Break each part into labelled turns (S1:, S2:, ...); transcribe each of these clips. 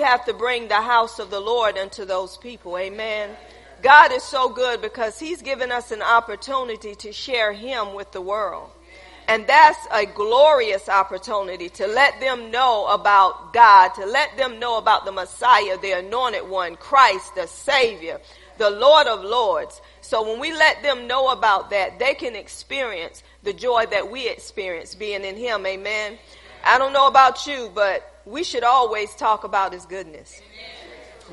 S1: we have to bring the house of the Lord unto those people. Amen. God is so good because He's given us an opportunity to share Him with the world. And that's a glorious opportunity to let them know about God, to let them know about the Messiah, the anointed one, Christ, the Savior, the Lord of Lords. So when we let them know about that, they can experience the joy that we experience being in Him. Amen. I don't know about you, but we should always talk about His goodness.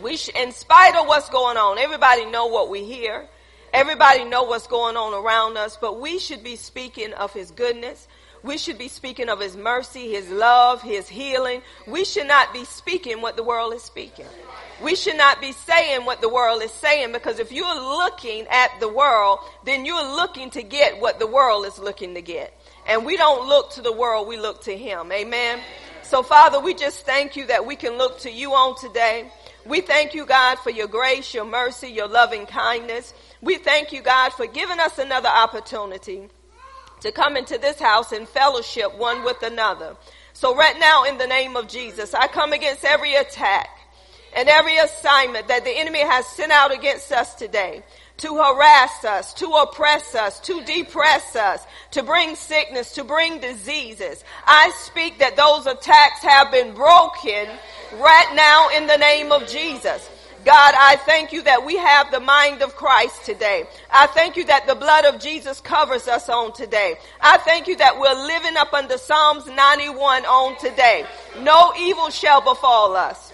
S1: We sh- in spite of what's going on, everybody know what we hear. Everybody know what's going on around us, but we should be speaking of his goodness. We should be speaking of his mercy, his love, his healing. We should not be speaking what the world is speaking. We should not be saying what the world is saying because if you're looking at the world, then you're looking to get what the world is looking to get. And we don't look to the world, we look to him. Amen. So Father, we just thank you that we can look to you on today. We thank you, God, for your grace, your mercy, your loving kindness. We thank you, God, for giving us another opportunity to come into this house and fellowship one with another. So right now, in the name of Jesus, I come against every attack and every assignment that the enemy has sent out against us today to harass us, to oppress us, to depress us, to bring sickness, to bring diseases. I speak that those attacks have been broken right now in the name of Jesus. God, I thank you that we have the mind of Christ today. I thank you that the blood of Jesus covers us on today. I thank you that we're living up under Psalms 91 on today. No evil shall befall us.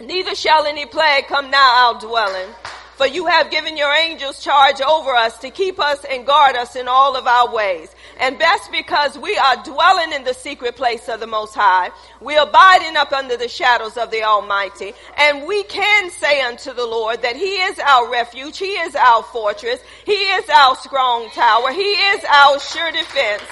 S1: Neither shall any plague come nigh our dwelling. For you have given your angels charge over us to keep us and guard us in all of our ways. And best because we are dwelling in the secret place of the Most High. We are abiding up under the shadows of the Almighty. And we can say unto the Lord that He is our refuge. He is our fortress. He is our strong tower. He is our sure defense.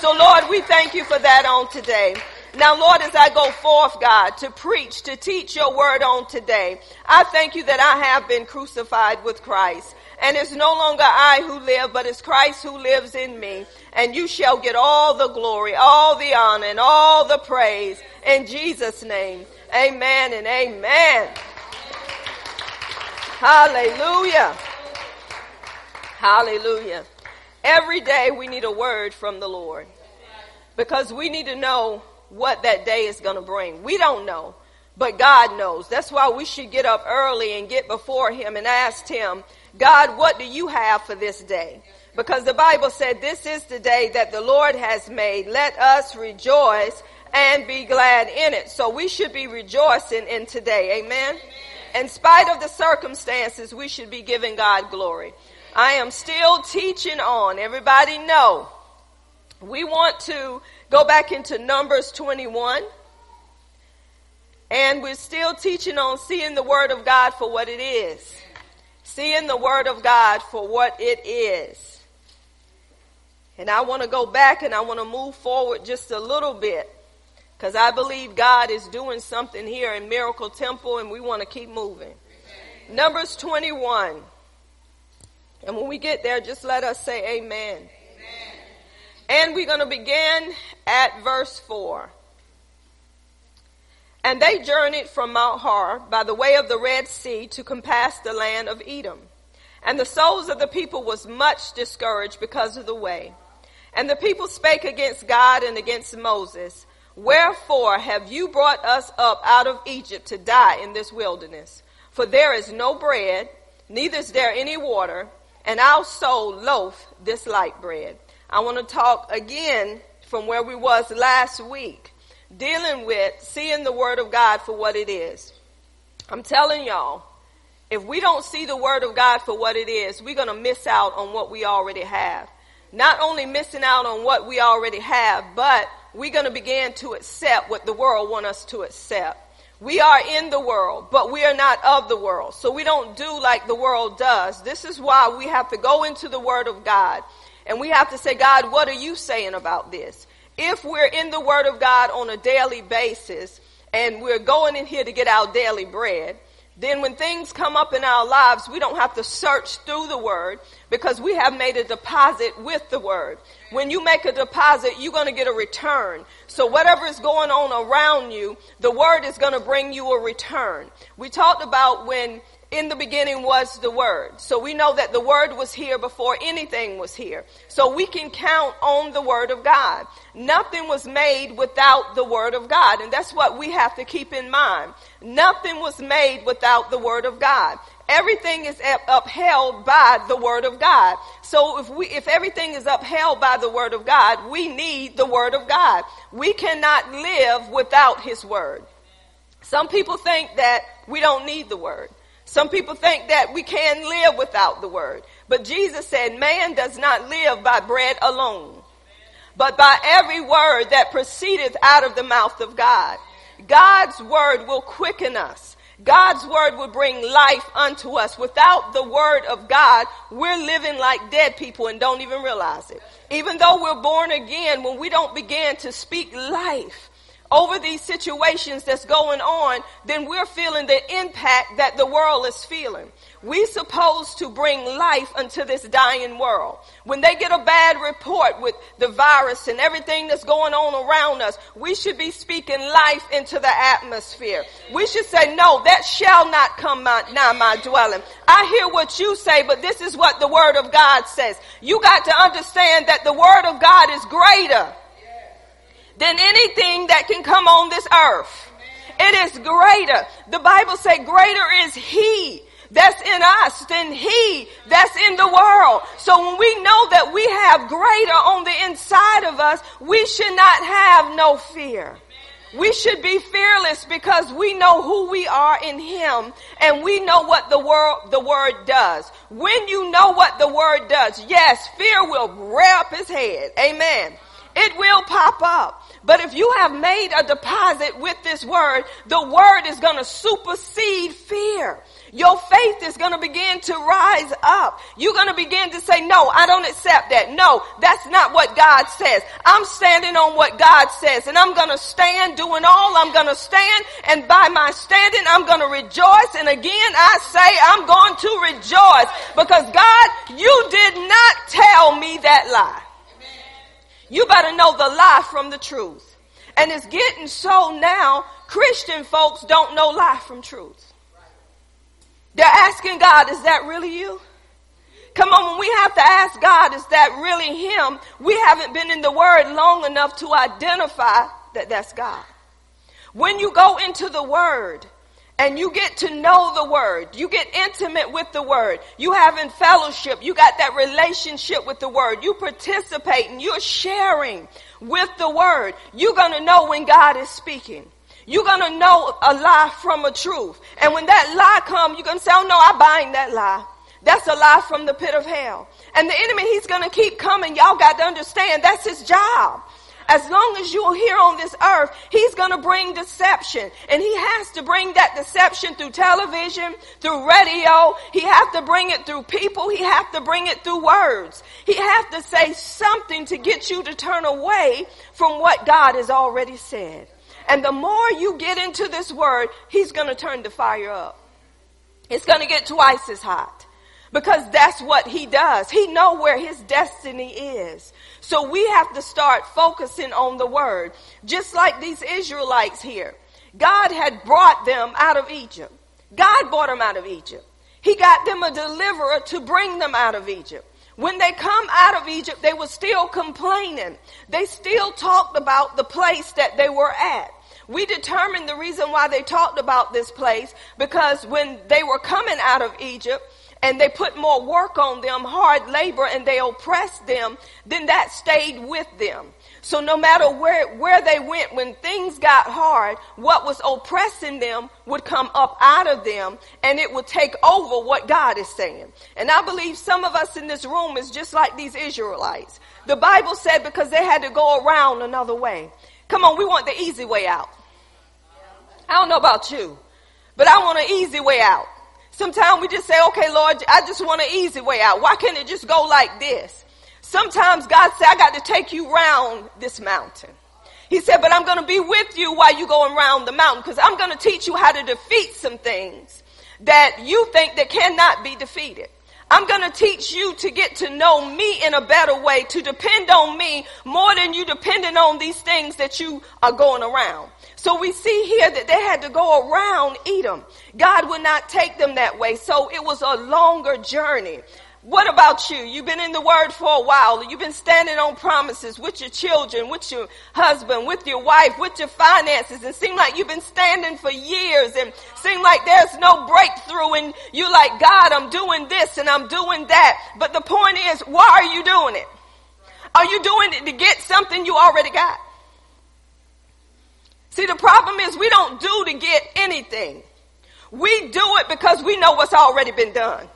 S1: So Lord, we thank you for that on today. Now, Lord, as I go forth, God, to preach, to teach your word on today, I thank you that I have been crucified with Christ. And it's no longer I who live, but it's Christ who lives in me. And you shall get all the glory, all the honor, and all the praise in Jesus' name. Amen and amen. Hallelujah. Hallelujah. Every day we need a word from the Lord because we need to know what that day is going to bring. We don't know, but God knows. That's why we should get up early and get before Him and ask Him, God, what do you have for this day? Because the Bible said, this is the day that the Lord has made. Let us rejoice and be glad in it. So we should be rejoicing in today. Amen. Amen. In spite of the circumstances, we should be giving God glory. I am still teaching on. Everybody know. We want to Go back into Numbers 21. And we're still teaching on seeing the Word of God for what it is. Seeing the Word of God for what it is. And I want to go back and I want to move forward just a little bit. Because I believe God is doing something here in Miracle Temple and we want to keep moving. Amen. Numbers 21. And when we get there, just let us say amen. And we're going to begin at verse 4. And they journeyed from Mount Hor by the way of the Red Sea to compass the land of Edom. And the souls of the people was much discouraged because of the way. And the people spake against God and against Moses. Wherefore have you brought us up out of Egypt to die in this wilderness? For there is no bread, neither is there any water, and our soul loath this light bread. I want to talk again from where we was last week, dealing with seeing the Word of God for what it is. I'm telling y'all, if we don't see the Word of God for what it is, we're going to miss out on what we already have. Not only missing out on what we already have, but we're going to begin to accept what the world want us to accept. We are in the world, but we are not of the world. So we don't do like the world does. This is why we have to go into the Word of God and we have to say, God, what are you saying about this? If we're in the Word of God on a daily basis and we're going in here to get our daily bread, then when things come up in our lives, we don't have to search through the word because we have made a deposit with the word. When you make a deposit, you're going to get a return. So whatever is going on around you, the word is going to bring you a return. We talked about when in the beginning was the word. So we know that the word was here before anything was here. So we can count on the word of God. Nothing was made without the word of God. And that's what we have to keep in mind. Nothing was made without the word of God. Everything is upheld by the word of God. So if we, if everything is upheld by the word of God, we need the word of God. We cannot live without his word. Some people think that we don't need the word. Some people think that we can live without the word. But Jesus said, man does not live by bread alone, but by every word that proceedeth out of the mouth of God. God's word will quicken us. God's word will bring life unto us. Without the word of God, we're living like dead people and don't even realize it. Even though we're born again, when we don't begin to speak life, over these situations that's going on, then we're feeling the impact that the world is feeling. We're supposed to bring life unto this dying world. When they get a bad report with the virus and everything that's going on around us, we should be speaking life into the atmosphere. We should say, no, that shall not come my, nigh my dwelling. I hear what you say, but this is what the word of God says. You got to understand that the word of God is greater than anything that can come on this earth. It is greater. The Bible say greater is he that's in us than he that's in the world. So when we know that we have greater on the inside of us, we should not have no fear. We should be fearless because we know who we are in him and we know what the word, the word does. When you know what the word does, yes, fear will rear up his head. Amen. It will pop up. But if you have made a deposit with this word, the word is going to supersede fear. Your faith is going to begin to rise up. You're going to begin to say, no, I don't accept that. No, that's not what God says. I'm standing on what God says and I'm going to stand doing all I'm going to stand. And by my standing, I'm going to rejoice. And again, I say I'm going to rejoice because God, you did not tell me that lie. You better know the lie from the truth. And it's getting so now, Christian folks don't know lie from truth. They're asking God, is that really you? Come on, when we have to ask God, is that really Him? We haven't been in the Word long enough to identify that that's God. When you go into the Word, and you get to know the word. You get intimate with the word. You have in fellowship. You got that relationship with the word. You participate and you're sharing with the word. You're going to know when God is speaking. You're going to know a lie from a truth. And when that lie comes, you're going to say, oh no, I bind that lie. That's a lie from the pit of hell. And the enemy, he's going to keep coming. Y'all got to understand that's his job. As long as you're here on this earth, he's going to bring deception. And he has to bring that deception through television, through radio. He has to bring it through people. He has to bring it through words. He has to say something to get you to turn away from what God has already said. And the more you get into this word, he's going to turn the fire up. It's going to get twice as hot because that's what he does. He know where his destiny is. So we have to start focusing on the word. Just like these Israelites here. God had brought them out of Egypt. God brought them out of Egypt. He got them a deliverer to bring them out of Egypt. When they come out of Egypt, they were still complaining. They still talked about the place that they were at. We determined the reason why they talked about this place because when they were coming out of Egypt, and they put more work on them, hard labor, and they oppressed them, then that stayed with them. So no matter where, where they went, when things got hard, what was oppressing them would come up out of them and it would take over what God is saying. And I believe some of us in this room is just like these Israelites. The Bible said because they had to go around another way. Come on, we want the easy way out. I don't know about you, but I want an easy way out. Sometimes we just say, okay, Lord, I just want an easy way out. Why can't it just go like this? Sometimes God said, I got to take you round this mountain. He said, but I'm going to be with you while you're going around the mountain because I'm going to teach you how to defeat some things that you think that cannot be defeated. I'm going to teach you to get to know me in a better way, to depend on me more than you depending on these things that you are going around. So we see here that they had to go around Edom. God would not take them that way. So it was a longer journey. What about you? You've been in the word for a while. You've been standing on promises with your children, with your husband, with your wife, with your finances, and seem like you've been standing for years and seem like there's no breakthrough and you're like, God, I'm doing this and I'm doing that. But the point is, why are you doing it? Are you doing it to get something you already got? See, the problem is we don't do to get anything. We do it because we know what's already been done.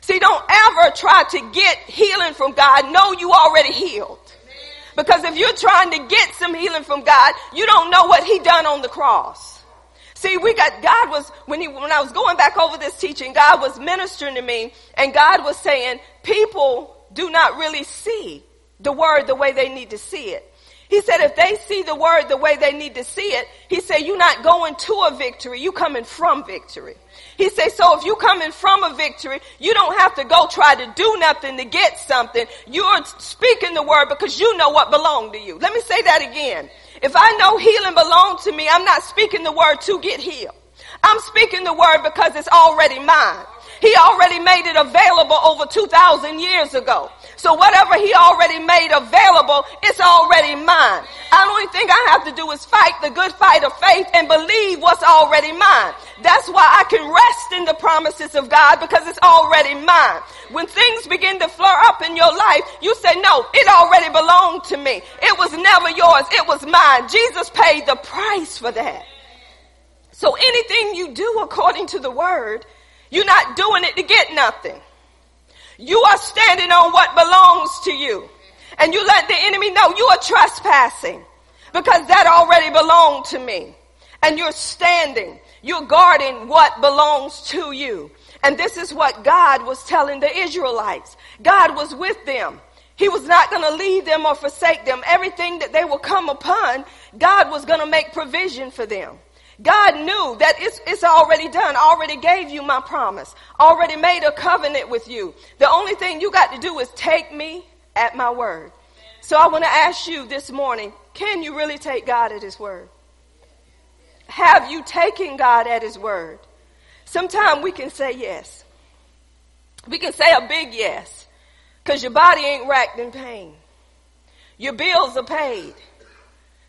S1: See, don't ever try to get healing from God. Know you already healed. Because if you're trying to get some healing from God, you don't know what he done on the cross. See, we got, God was, when he, when I was going back over this teaching, God was ministering to me and God was saying, people do not really see the word the way they need to see it. He said if they see the word the way they need to see it, he said you're not going to a victory, you coming from victory. He said, so if you coming from a victory, you don't have to go try to do nothing to get something. You're speaking the word because you know what belonged to you. Let me say that again. If I know healing belongs to me, I'm not speaking the word to get healed. I'm speaking the word because it's already mine. He already made it available over 2,000 years ago. So whatever he already made available, it's already mine. The only thing I have to do is fight the good fight of faith and believe what's already mine. That's why I can rest in the promises of God because it's already mine. When things begin to flare up in your life, you say, no, it already belonged to me. It was never yours. It was mine. Jesus paid the price for that. So anything you do according to the word, you're not doing it to get nothing. You are standing on what belongs to you. And you let the enemy know you are trespassing because that already belonged to me. And you're standing, you're guarding what belongs to you. And this is what God was telling the Israelites. God was with them. He was not going to leave them or forsake them. Everything that they will come upon, God was going to make provision for them. God knew that it's, it's already done, already gave you my promise, already made a covenant with you. The only thing you got to do is take me at my word. So I want to ask you this morning, can you really take God at his word? Have you taken God at his word? Sometimes we can say yes. We can say a big yes because your body ain't racked in pain. Your bills are paid.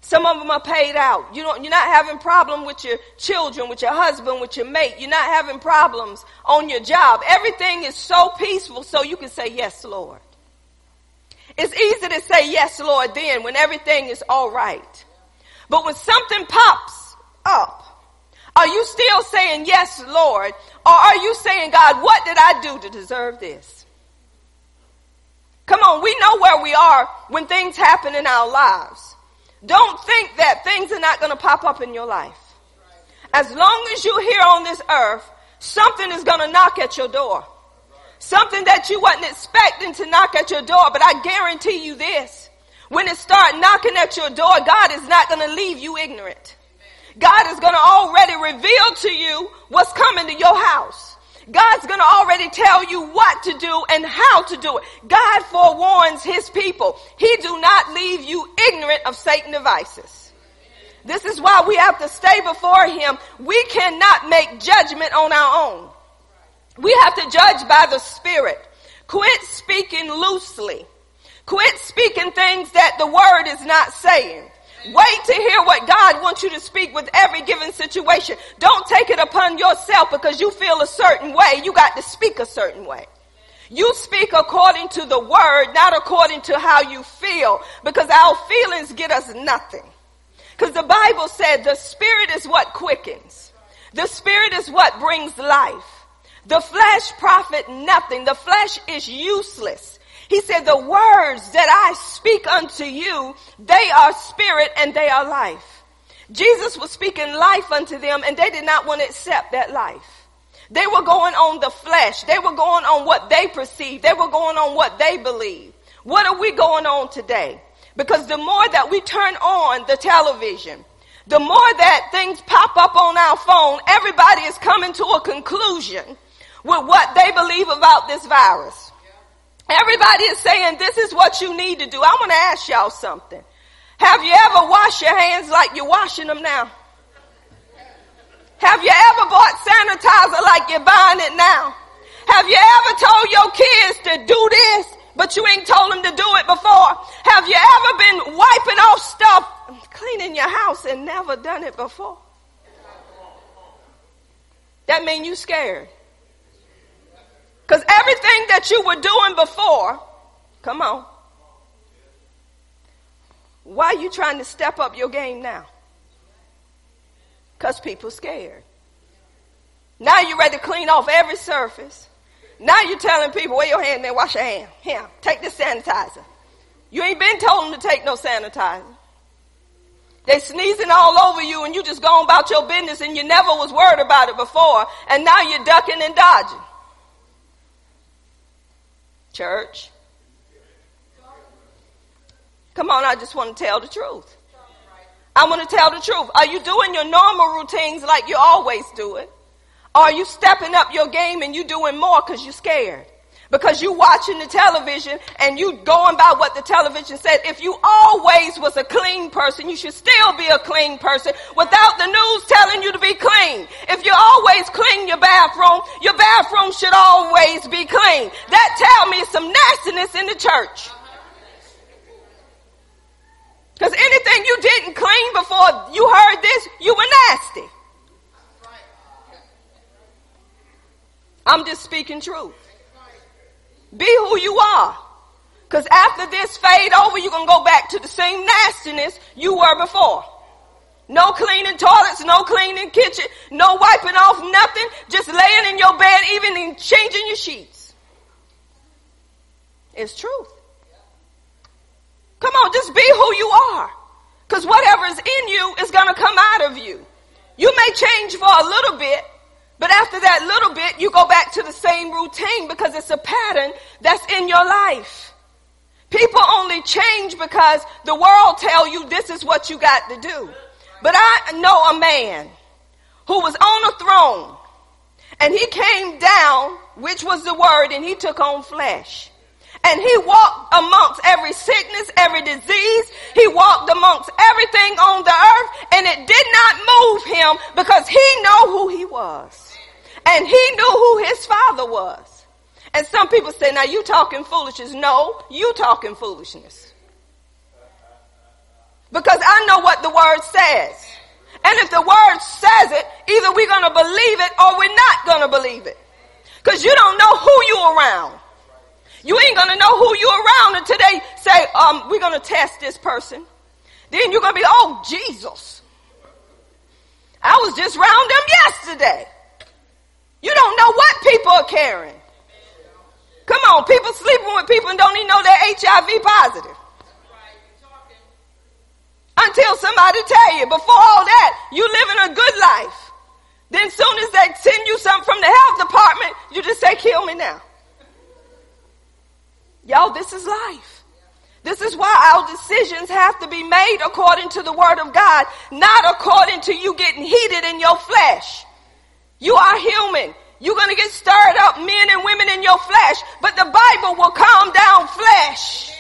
S1: Some of them are paid out. You don't, you're not having problem with your children, with your husband, with your mate. You're not having problems on your job. Everything is so peaceful so you can say, yes, Lord. It's easy to say, yes, Lord, then when everything is all right. But when something pops up, are you still saying, yes, Lord? Or are you saying, God, what did I do to deserve this? Come on, we know where we are when things happen in our lives. Don't think that things are not going to pop up in your life. As long as you're here on this earth, something is going to knock at your door. Something that you wasn't expecting to knock at your door, but I guarantee you this. When it start knocking at your door, God is not going to leave you ignorant. God is going to already reveal to you what's coming to your house. God's going to already tell you what to do and how to do it. God forewarns his people. He do not leave you ignorant of Satan devices. This is why we have to stay before him. We cannot make judgment on our own. We have to judge by the spirit. Quit speaking loosely. Quit speaking things that the word is not saying. Wait to hear what God wants you to speak with every given situation. Don't take it upon yourself because you feel a certain way. You got to speak a certain way. You speak according to the word, not according to how you feel, because our feelings get us nothing. Because the Bible said the spirit is what quickens. The spirit is what brings life. The flesh profit nothing. The flesh is useless. He said, the words that I speak unto you, they are spirit and they are life. Jesus was speaking life unto them and they did not want to accept that life. They were going on the flesh. They were going on what they perceived. They were going on what they believed. What are we going on today? Because the more that we turn on the television, the more that things pop up on our phone, everybody is coming to a conclusion with what they believe about this virus. Everybody is saying this is what you need to do. I want to ask y'all something. Have you ever washed your hands like you're washing them now? Have you ever bought sanitizer like you're buying it now? Have you ever told your kids to do this, but you ain't told them to do it before? Have you ever been wiping off stuff, cleaning your house and never done it before? That mean you scared. Cause everything that you were doing before, come on. Why are you trying to step up your game now? Cause people scared. Now you're ready to clean off every surface. Now you're telling people, wear your hand there, wash your hand. Here, take this sanitizer. You ain't been told them to take no sanitizer. They sneezing all over you and you just going about your business and you never was worried about it before and now you're ducking and dodging. Church. Come on, I just want to tell the truth. I want to tell the truth. Are you doing your normal routines like you always do it? Or are you stepping up your game and you doing more because you're scared? Because you watching the television and you going by what the television said. If you always was a clean person, you should still be a clean person without the news telling you to be clean. If you always clean your bathroom, your bathroom should always be clean. That tell me some nastiness in the church. Because anything you didn't clean before you heard this, you were nasty. I'm just speaking truth. Be who you are. Cause after this fade over, you're gonna go back to the same nastiness you were before. No cleaning toilets, no cleaning kitchen, no wiping off nothing, just laying in your bed, even in changing your sheets. It's truth. Come on, just be who you are. Cause whatever's in you is gonna come out of you. You may change for a little bit, but after that little bit, you go back to the same routine because it's a pattern that's in your life. People only change because the world tell you this is what you got to do. But I know a man who was on a throne and he came down, which was the word, and he took on flesh. And he walked amongst every sickness, every disease. He walked amongst everything on the earth and it did not move him because he knew who he was. And he knew who his father was. And some people say, now you talking foolishness. No, you talking foolishness. Because I know what the word says. And if the word says it, either we're going to believe it or we're not going to believe it. Because you don't know who you're around. You ain't going to know who you're around until they say, um, we're going to test this person. Then you're going to be, oh, Jesus. I was just around them yesterday. You don't know what people are carrying. Come on, people sleeping with people and don't even know they're HIV positive. Until somebody tell you, before all that, you living a good life. Then soon as they send you something from the health department, you just say, kill me now. Y'all, this is life. This is why our decisions have to be made according to the word of God, not according to you getting heated in your flesh. You are human. You're going to get stirred up, men and women in your flesh, but the Bible will calm down flesh.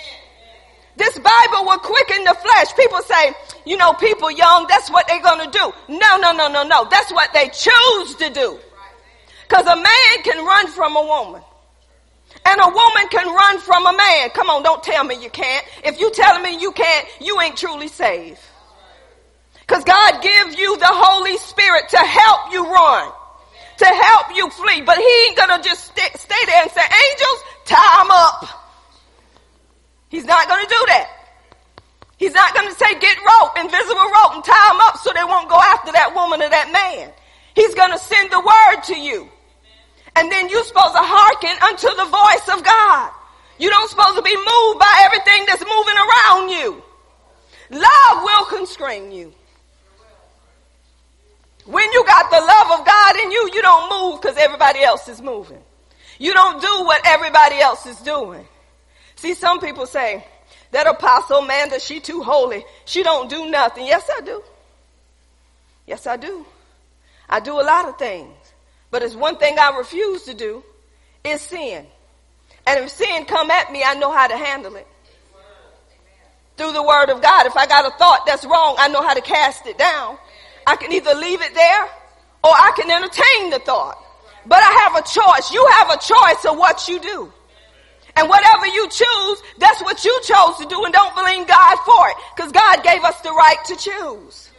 S1: This Bible will quicken the flesh. People say, you know, people young, that's what they're going to do. No, no, no, no, no. That's what they choose to do. Cause a man can run from a woman. And a woman can run from a man. Come on, don't tell me you can't. If you telling me you can't, you ain't truly saved. Cause God gives you the Holy Spirit to help you run to help you flee. But he ain't gonna just stay, stay there and say, angels, tie him up. He's not gonna do that. He's not gonna say, get rope, invisible rope and tie him up so they won't go after that woman or that man. He's gonna send the word to you. And then you're supposed to hearken unto the voice of God. You don't supposed to be moved by everything that's moving around you. Love will constrain you. When you got the love of God in you, you don't move because everybody else is moving. You don't do what everybody else is doing. See, some people say, that apostle Amanda, she too holy. She don't do nothing. Yes, I do. Yes, I do. I do a lot of things. But it's one thing I refuse to do is sin. And if sin come at me, I know how to handle it. Through the word of God. If I got a thought that's wrong, I know how to cast it down. I can either leave it there or I can entertain the thought. But I have a choice. You have a choice of what you do. And whatever you choose, that's what you chose to do and don't blame God for it. Because God gave us the right to choose.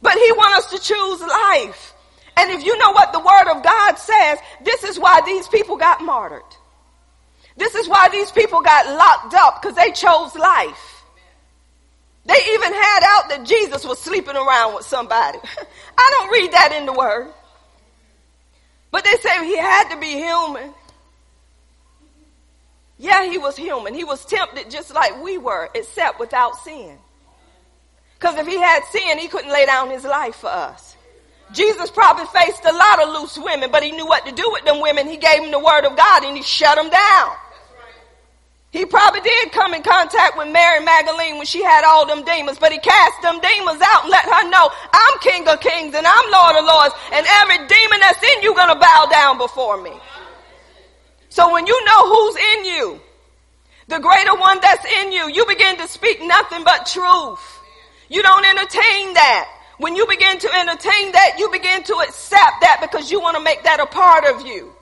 S1: But He wants us to choose life. And if you know what the Word of God says, this is why these people got martyred. This is why these people got locked up because they chose life. They even had out that Jesus was sleeping around with somebody. I don't read that in the Word. But they say he had to be human. Yeah, he was human. He was tempted just like we were, except without sin. Because if he had sin, he couldn't lay down his life for us. Jesus probably faced a lot of loose women, but he knew what to do with them women. He gave them the word of God and he shut them down. He probably did come in contact with Mary Magdalene when she had all them demons, but he cast them demons out and let her know, I'm King of Kings and I'm Lord of Lords, and every demon that's in you gonna bow down before me. So when you know who's in you, the greater one that's in you, you begin to speak nothing but truth. You don't entertain that. When you begin to entertain that, you begin to accept that because you want to make that a part of you.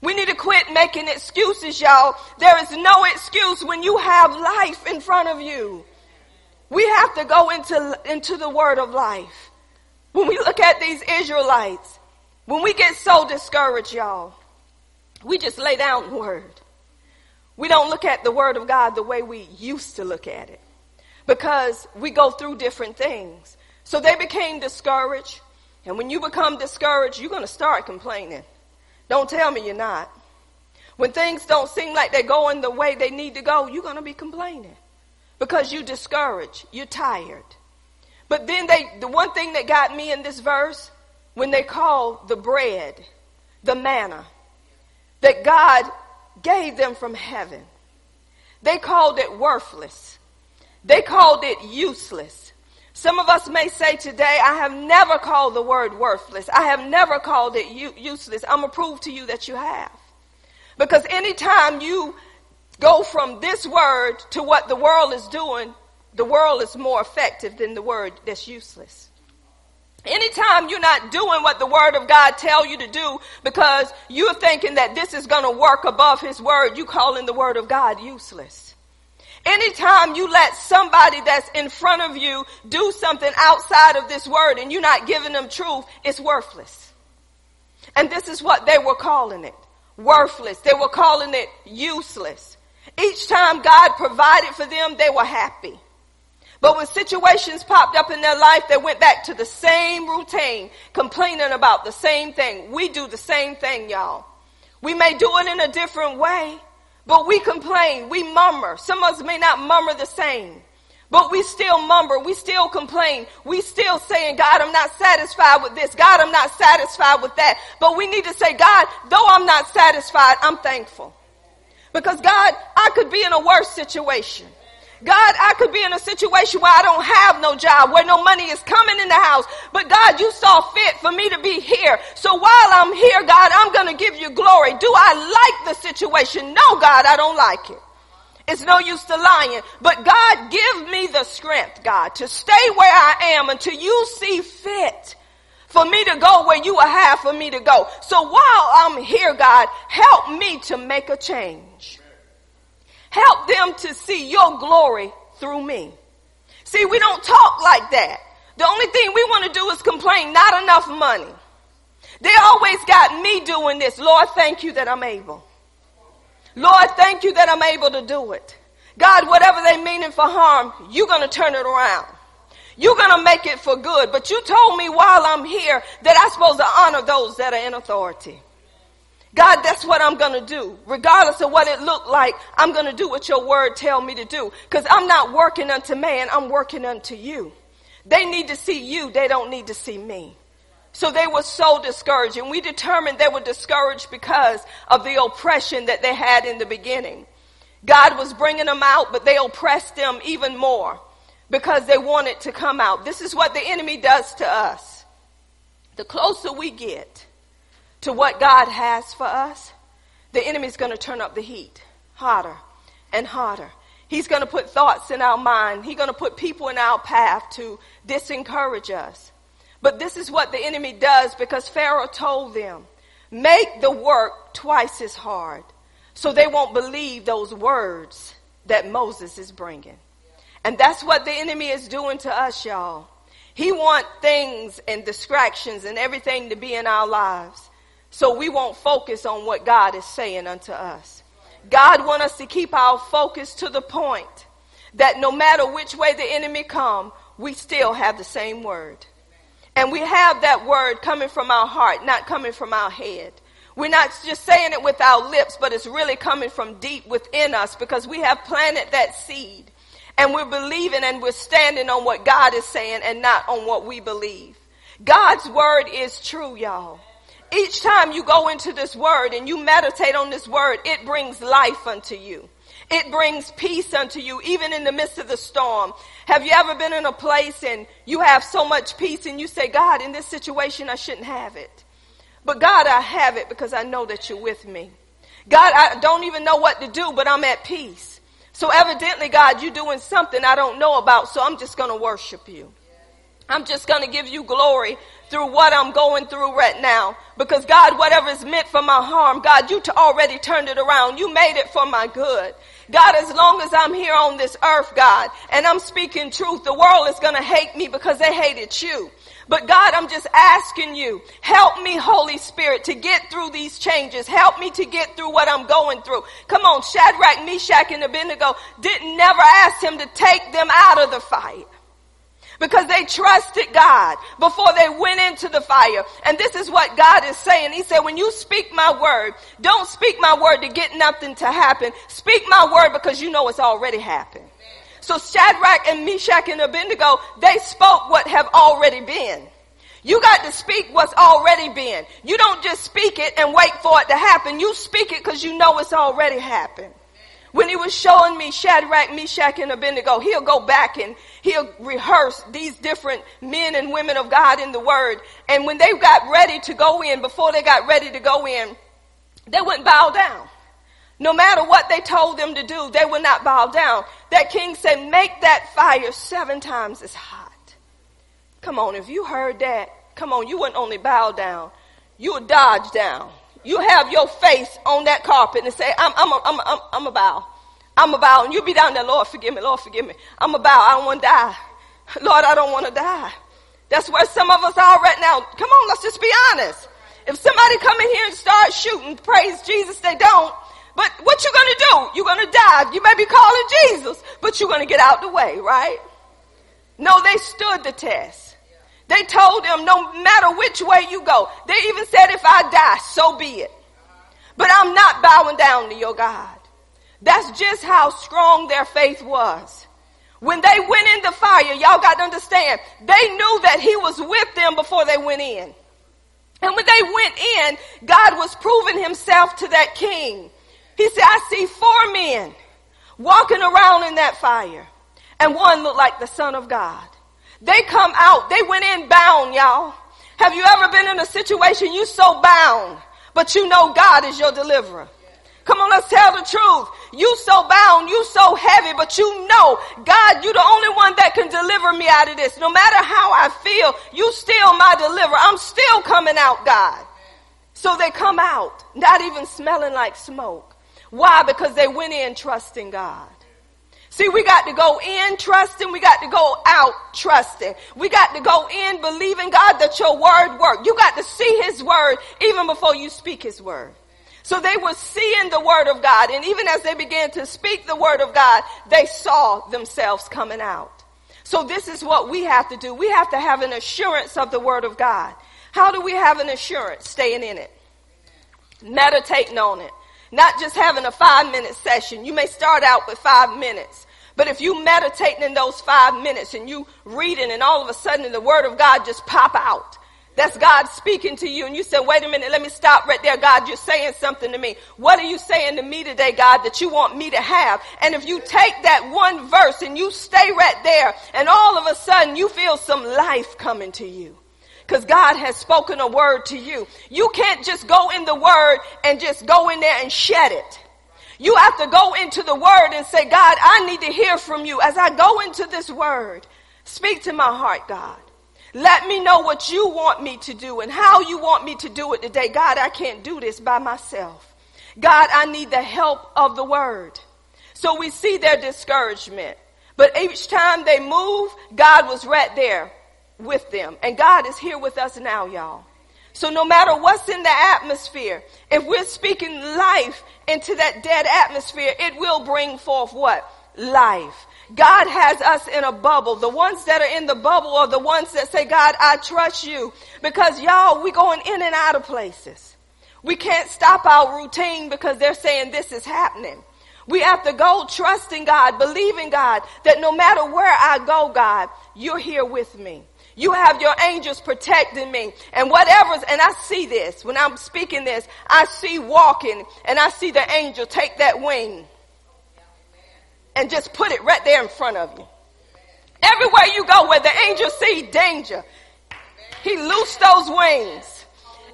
S1: We need to quit making excuses, y'all. There is no excuse when you have life in front of you. We have to go into, into the word of life. When we look at these Israelites, when we get so discouraged, y'all, we just lay down the word. We don't look at the word of God the way we used to look at it because we go through different things. So they became discouraged. And when you become discouraged, you're going to start complaining. Don't tell me you're not. When things don't seem like they're going the way they need to go, you're going to be complaining because you're discouraged. You're tired. But then they, the one thing that got me in this verse, when they called the bread, the manna, that God gave them from heaven, they called it worthless. They called it useless. Some of us may say today, I have never called the word worthless. I have never called it useless. I'm going to prove to you that you have. Because anytime you go from this word to what the world is doing, the world is more effective than the word that's useless. Anytime you're not doing what the word of God tell you to do because you're thinking that this is going to work above his word, you calling the word of God useless. Anytime you let somebody that's in front of you do something outside of this word and you're not giving them truth, it's worthless. And this is what they were calling it. Worthless. They were calling it useless. Each time God provided for them, they were happy. But when situations popped up in their life, they went back to the same routine, complaining about the same thing. We do the same thing, y'all. We may do it in a different way, but we complain, we murmur. Some of us may not murmur the same. But we still murmur, we still complain, we still saying, God, I'm not satisfied with this. God, I'm not satisfied with that. But we need to say, God, though I'm not satisfied, I'm thankful. Because God, I could be in a worse situation. God, I could be in a situation where I don't have no job, where no money is coming in the house. But God, you saw fit for me to be here. So while I'm here, God, I'm going to give you glory. Do I like the situation? No, God, I don't like it. It's no use to lying. But God, give me the strength, God, to stay where I am until you see fit for me to go where you will have for me to go. So while I'm here, God, help me to make a change. Help them to see your glory through me. See, we don't talk like that. The only thing we want to do is complain, not enough money. They always got me doing this. Lord, thank you that I'm able. Lord, thank you that I'm able to do it. God, whatever they meaning for harm, you're going to turn it around. You're going to make it for good. But you told me while I'm here that I'm supposed to honor those that are in authority. God, that's what I'm going to do. Regardless of what it looked like, I'm going to do what your word tell me to do. Cause I'm not working unto man. I'm working unto you. They need to see you. They don't need to see me. So they were so discouraged and we determined they were discouraged because of the oppression that they had in the beginning. God was bringing them out, but they oppressed them even more because they wanted to come out. This is what the enemy does to us. the closer we get to what God has for us, the enemy's going to turn up the heat hotter and hotter. He's going to put thoughts in our mind. He's going to put people in our path to disencourage us. But this is what the enemy does because Pharaoh told them, make the work twice as hard so they won't believe those words that Moses is bringing. And that's what the enemy is doing to us, y'all. He wants things and distractions and everything to be in our lives so we won't focus on what God is saying unto us. God wants us to keep our focus to the point that no matter which way the enemy come, we still have the same word. And we have that word coming from our heart, not coming from our head. We're not just saying it with our lips, but it's really coming from deep within us because we have planted that seed. And we're believing and we're standing on what God is saying and not on what we believe. God's word is true, y'all. Each time you go into this word and you meditate on this word, it brings life unto you. It brings peace unto you, even in the midst of the storm. Have you ever been in a place and you have so much peace and you say, God, in this situation, I shouldn't have it. But God, I have it because I know that you're with me. God, I don't even know what to do, but I'm at peace. So evidently, God, you're doing something I don't know about, so I'm just going to worship you. I'm just going to give you glory through what I'm going through right now. Because God, whatever is meant for my harm, God, you already turned it around. You made it for my good. God, as long as I'm here on this earth, God, and I'm speaking truth, the world is going to hate me because they hated you. But God, I'm just asking you, help me, Holy Spirit, to get through these changes. Help me to get through what I'm going through. Come on, Shadrach, Meshach, and Abednego didn't never ask him to take them out of the fight because they trusted God before they went into the fire. And this is what God is saying. He said, when you speak my word, don't speak my word to get nothing to happen. Speak my word because you know it's already happened. So Shadrach and Meshach and Abednego, they spoke what have already been. You got to speak what's already been. You don't just speak it and wait for it to happen. You speak it because you know it's already happened. When he was showing me Shadrach, Meshach, and Abednego, he'll go back and he'll rehearse these different men and women of God in the word. And when they got ready to go in, before they got ready to go in, they wouldn't bow down. No matter what they told them to do, they would not bow down. That king said, make that fire seven times as hot. Come on, if you heard that, come on, you wouldn't only bow down, you would dodge down you have your face on that carpet and say, I'm, I'm, a, I'm, a, I'm, I'm a bow. I'm a bow. And you be down there, Lord, forgive me, Lord, forgive me. I'm a bow. I don't want to die. Lord, I don't want to die. That's where some of us are right now. Come on, let's just be honest. If somebody come in here and start shooting, praise Jesus, they don't. But what you gonna do? You're gonna die. You may be calling Jesus, but you're gonna get out the way, right? No, they stood the test. They told him no matter which way you go. They even said if I die, so be it. But I'm not bowing down to your God. That's just how strong their faith was. When they went in the fire, y'all got to understand, they knew that he was with them before they went in. And when they went in, God was proving himself to that king. He said, I see four men walking around in that fire. And one looked like the son of God. They come out. They went in bound, y'all. Have you ever been in a situation you so bound, but you know God is your deliverer? Come on, let's tell the truth. You so bound, you so heavy, but you know, God, you the only one that can deliver me out of this. No matter how I feel, you still my deliverer. I'm still coming out, God. So they come out, not even smelling like smoke. Why? Because they went in trusting God. See, we got to go in trusting. We got to go out trusting. We got to go in believing God that your word work. You got to see his word even before you speak his word. So they were seeing the word of God. And even as they began to speak the word of God, they saw themselves coming out. So this is what we have to do. We have to have an assurance of the word of God. How do we have an assurance? Staying in it. Meditating on it. Not just having a five minute session. You may start out with five minutes. But if you meditating in those five minutes and you reading and all of a sudden the word of God just pop out. That's God speaking to you and you say, wait a minute, let me stop right there. God, you're saying something to me. What are you saying to me today, God, that you want me to have? And if you take that one verse and you stay right there and all of a sudden you feel some life coming to you. Because God has spoken a word to you. You can't just go in the word and just go in there and shed it. You have to go into the word and say, God, I need to hear from you. As I go into this word, speak to my heart, God. Let me know what you want me to do and how you want me to do it today. God, I can't do this by myself. God, I need the help of the word. So we see their discouragement. But each time they move, God was right there with them. And God is here with us now, y'all. So no matter what's in the atmosphere, if we're speaking life into that dead atmosphere, it will bring forth what? Life. God has us in a bubble. The ones that are in the bubble are the ones that say, God, I trust you. Because y'all, we going in and out of places. We can't stop our routine because they're saying this is happening. We have to go trusting God, believing God that no matter where I go, God, you're here with me. You have your angels protecting me and whatever's, and I see this when I'm speaking this, I see walking and I see the angel take that wing and just put it right there in front of you. Everywhere you go where the angel see danger, he loosed those wings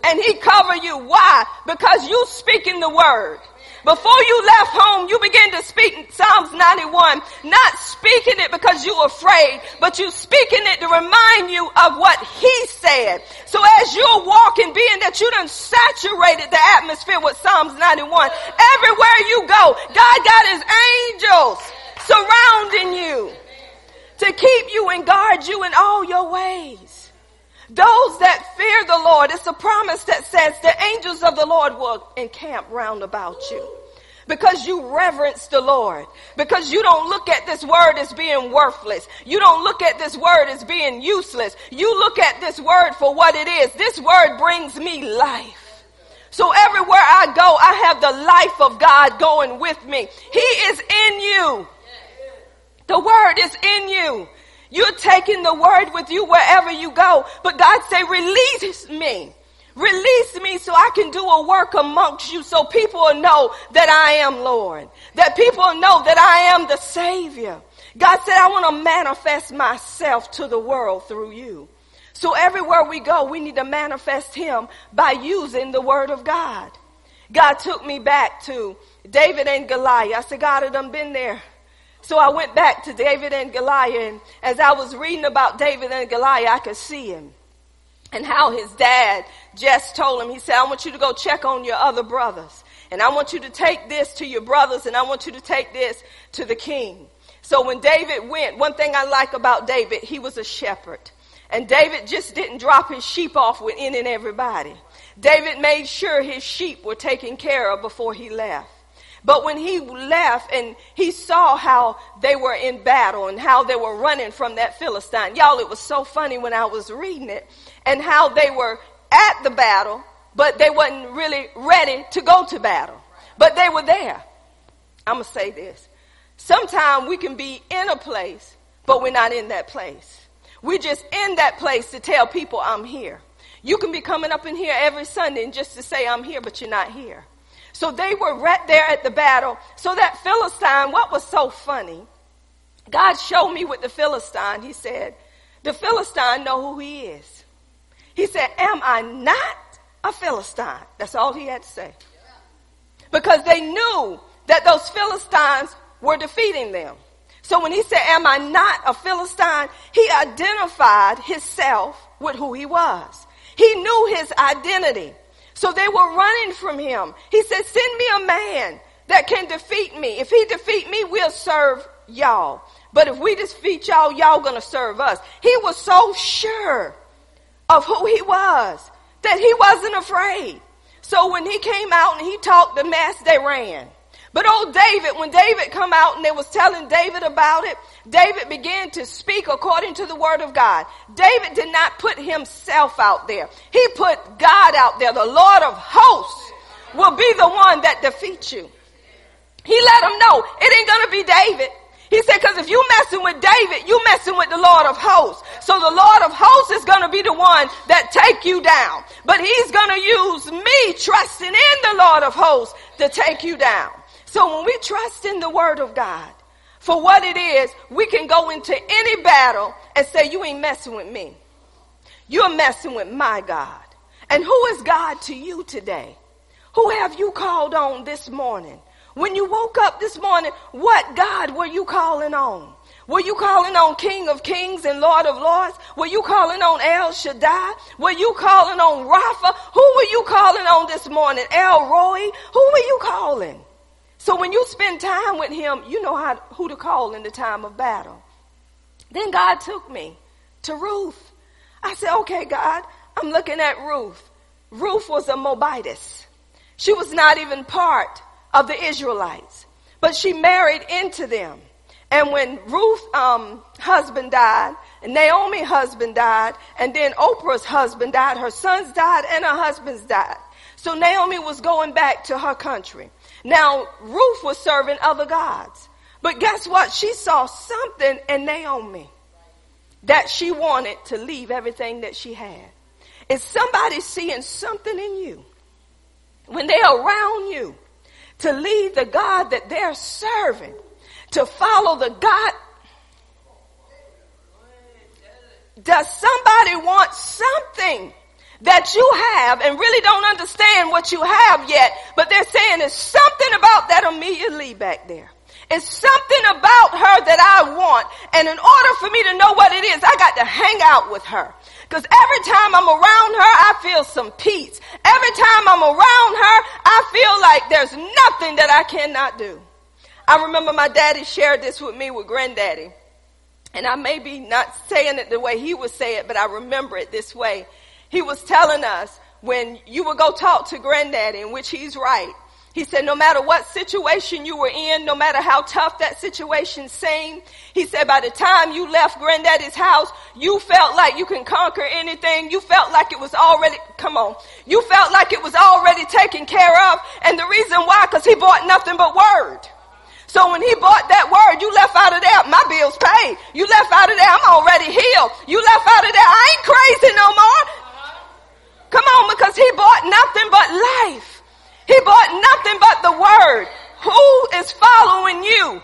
S1: and he cover you. Why? Because you speaking the word. Before you left home, you began to speak Psalms 91, not speaking it because you're afraid, but you speaking it to remind you of what he said. So as you're walking, being that you done saturated the atmosphere with Psalms 91, everywhere you go, God got his angels surrounding you to keep you and guard you in all your ways. Those that fear the Lord, it's a promise that says the angels of the Lord will encamp round about you. Because you reverence the Lord. Because you don't look at this word as being worthless. You don't look at this word as being useless. You look at this word for what it is. This word brings me life. So everywhere I go, I have the life of God going with me. He is in you. The word is in you. You're taking the word with you wherever you go. But God say, release me. Release me so I can do a work amongst you so people will know that I am Lord. That people will know that I am the Savior. God said, I want to manifest myself to the world through you. So everywhere we go, we need to manifest Him by using the Word of God. God took me back to David and Goliath. I said, God, I done been there. So I went back to David and Goliath, and as I was reading about David and Goliath, I could see him and how his dad just told him, he said, I want you to go check on your other brothers. And I want you to take this to your brothers, and I want you to take this to the king. So when David went, one thing I like about David, he was a shepherd. And David just didn't drop his sheep off with any and everybody. David made sure his sheep were taken care of before he left. But when he left and he saw how they were in battle and how they were running from that Philistine, y'all, it was so funny when I was reading it and how they were at the battle, but they wasn't really ready to go to battle. But they were there. I'm going to say this. Sometimes we can be in a place, but we're not in that place. We're just in that place to tell people I'm here. You can be coming up in here every Sunday and just to say I'm here, but you're not here. So they were right there at the battle. So that Philistine, what was so funny? God showed me with the Philistine. He said, the Philistine know who he is. He said, am I not a Philistine? That's all he had to say. Because they knew that those Philistines were defeating them. So when he said, am I not a Philistine? He identified himself with who he was. He knew his identity. So they were running from him. He said, send me a man that can defeat me. If he defeat me, we'll serve y'all. But if we defeat y'all, y'all gonna serve us. He was so sure of who he was that he wasn't afraid. So when he came out and he talked the mess, they ran. But old David, when David come out and they was telling David about it, David began to speak according to the word of God. David did not put himself out there. He put God out there. The Lord of hosts will be the one that defeats you. He let him know it ain't gonna be David. He said, cause if you messing with David, you messing with the Lord of hosts. So the Lord of hosts is gonna be the one that take you down. But he's gonna use me trusting in the Lord of hosts to take you down. So when we trust in the word of God for what it is, we can go into any battle and say, you ain't messing with me. You're messing with my God. And who is God to you today? Who have you called on this morning? When you woke up this morning, what God were you calling on? Were you calling on King of Kings and Lord of Lords? Were you calling on El Shaddai? Were you calling on Rapha? Who were you calling on this morning? El Roi? Who were you calling? So when you spend time with him, you know how, who to call in the time of battle. Then God took me to Ruth. I said, okay, God, I'm looking at Ruth. Ruth was a Moabitess. She was not even part of the Israelites, but she married into them. And when Ruth's um, husband died, and Naomi's husband died, and then Oprah's husband died, her sons died, and her husbands died. So Naomi was going back to her country. Now, Ruth was serving other gods. But guess what? She saw something in Naomi that she wanted to leave everything that she had. Is somebody seeing something in you when they're around you to leave the God that they're serving, to follow the God? Does somebody want something that you have and really don't understand what you have yet, but they're saying there's something about that Amelia Lee back there. It's something about her that I want. And in order for me to know what it is, I got to hang out with her. Because every time I'm around her, I feel some peace. Every time I'm around her, I feel like there's nothing that I cannot do. I remember my daddy shared this with me with granddaddy. And I may be not saying it the way he would say it, but I remember it this way. He was telling us when you would go talk to granddaddy, in which he's right, he said, no matter what situation you were in, no matter how tough that situation seemed, he said, by the time you left granddaddy's house, you felt like you can conquer anything. You felt like it was already, come on, you felt like it was already taken care of. And the reason why, cause he bought nothing but word. So when he bought that word, you left out of there, my bill's paid. You left out of there, I'm already healed. You left out of there, I ain't crazy no more. Come on, because he bought nothing but life. He bought nothing but the word. Who is following you?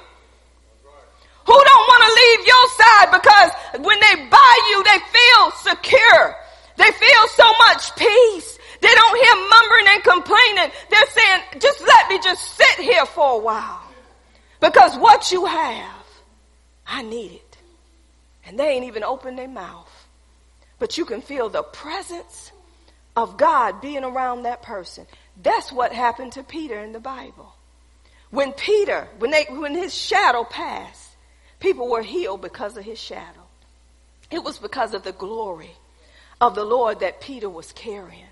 S1: Who don't want to leave your side because when they buy you, they feel secure. They feel so much peace. They don't hear mumbling and complaining. They're saying, just let me just sit here for a while. Because what you have, I need it. And they ain't even opened their mouth. But you can feel the presence of God being around that person. That's what happened to Peter in the Bible. When Peter, when they, when his shadow passed, people were healed because of his shadow. It was because of the glory of the Lord that Peter was carrying.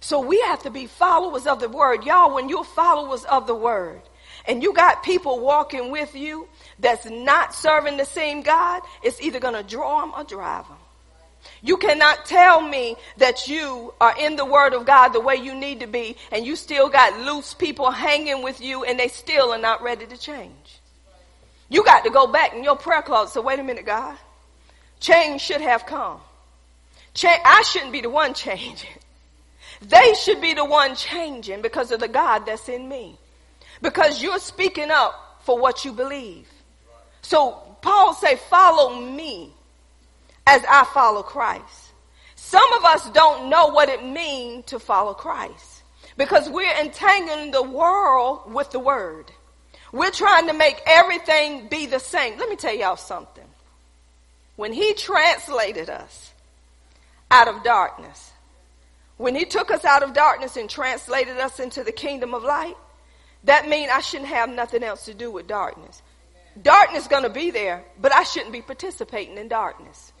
S1: So we have to be followers of the word. Y'all, when you're followers of the word and you got people walking with you that's not serving the same God, it's either going to draw them or drive them. You cannot tell me that you are in the word of God the way you need to be and you still got loose people hanging with you and they still are not ready to change. You got to go back in your prayer closet. So wait a minute, God. Change should have come. I shouldn't be the one changing. They should be the one changing because of the God that's in me. Because you're speaking up for what you believe. So Paul say, follow me as I follow Christ. Some of us don't know what it means to follow Christ because we're entangling the world with the word. We're trying to make everything be the same. Let me tell y'all something. When he translated us out of darkness, when he took us out of darkness and translated us into the kingdom of light, that means I shouldn't have nothing else to do with darkness. Darkness gonna be there, but I shouldn't be participating in darkness.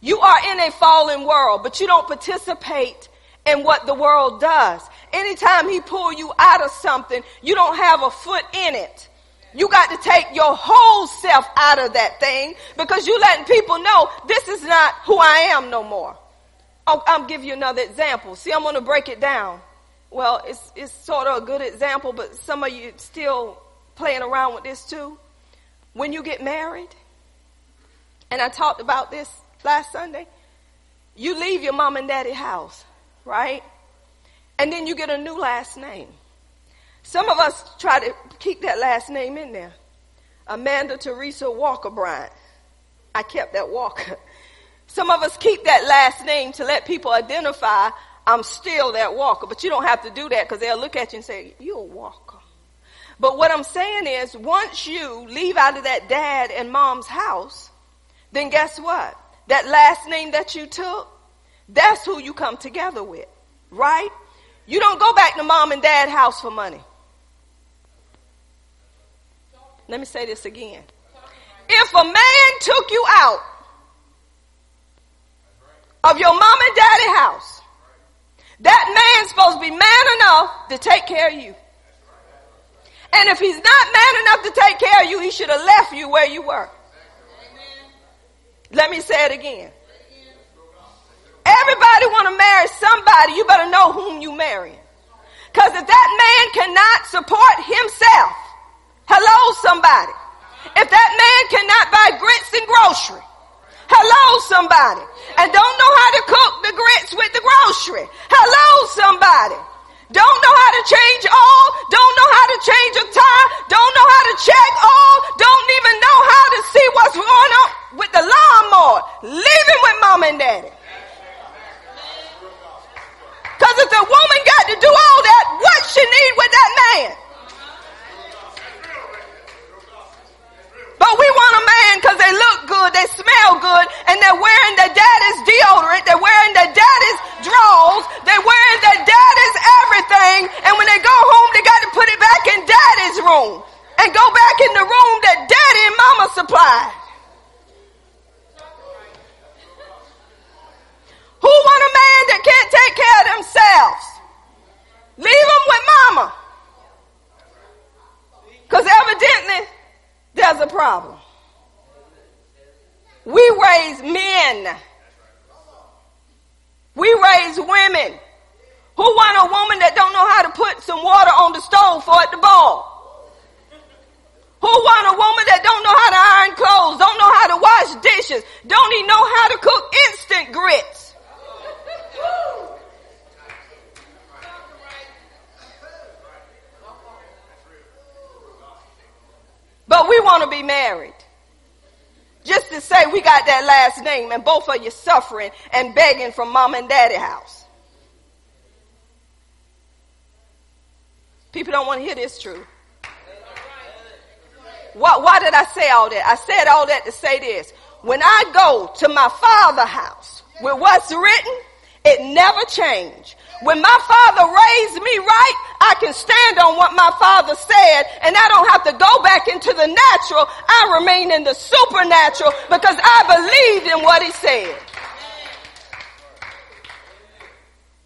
S1: You are in a fallen world, but you don't participate in what the world does. Anytime he pull you out of something, you don't have a foot in it. You got to take your whole self out of that thing because you letting people know this is not who I am no more. I'll, I'll give you another example. See, I'm going to break it down. Well, it's, it's sort of a good example, but some of you still playing around with this too. When you get married, and I talked about this last Sunday, you leave your mom and daddy house, right? And then you get a new last name. Some of us try to keep that last name in there. Amanda Teresa Walker Bryant. I kept that Walker. Some of us keep that last name to let people identify I'm still that walker, but you don't have to do that because they'll look at you and say, you're a walker. But what I'm saying is once you leave out of that dad and mom's house, then guess what? That last name that you took, that's who you come together with, right? You don't go back to mom and dad house for money. Let me say this again. If a man took you out of your mom and daddy house, that man's supposed to be man enough to take care of you. And if he's not man enough to take care of you, he should have left you where you were. Let me say it again. Everybody want to marry somebody. You better know whom you marrying. Because if that man cannot support himself, hello somebody. If that man cannot buy grits and grocery, hello somebody. And don't know how to cook the grits with the grocery, hello somebody. Don't know how to change oil, don't know how to change a tire, don't know how to check oil, don't even know how to see what's going on. And daddy. Because if the woman got to do all that, what she need with that man? But we want a man because they look good, they smell good, and they're wearing their daddy's deodorant, they're wearing their daddy's drawers, they're wearing their daddy's everything, and when they go home, they got to put it back in daddy's room and go back in the room that daddy and mama supplied. Who want a man that can't take care of themselves? Leave them with mama. Because evidently, there's a problem. We raise men. We raise women. Who want a woman that don't know how to put some water on the stove for it to boil? Who want a woman that don't know how to iron clothes, don't know how to wash dishes, don't even know how to cook instant grits? But we want to be married. Just to say we got that last name and both of you suffering and begging from mom and daddy house. People don't want to hear this truth. Why, why did I say all that? I said all that to say this. When I go to my father's house with what's written, it never changed. When my father raised me right, I can stand on what my father said and I don't have to go back into the natural. I remain in the supernatural because I believed in what he said.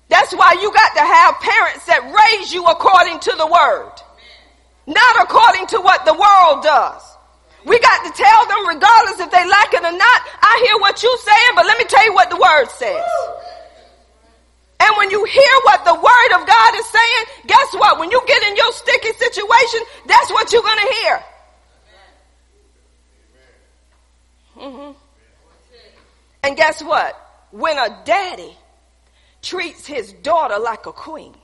S1: That's why you got to have parents that raise you according to the word, not according to what the world does. We got to tell them regardless if they like it or not. I hear what you're saying, but let me tell you what the word says. And when you hear what the word of God is saying, guess what? When you get in your sticky situation, that's what you're going to hear. Mm-hmm. And guess what? When a daddy treats his daughter like a queen,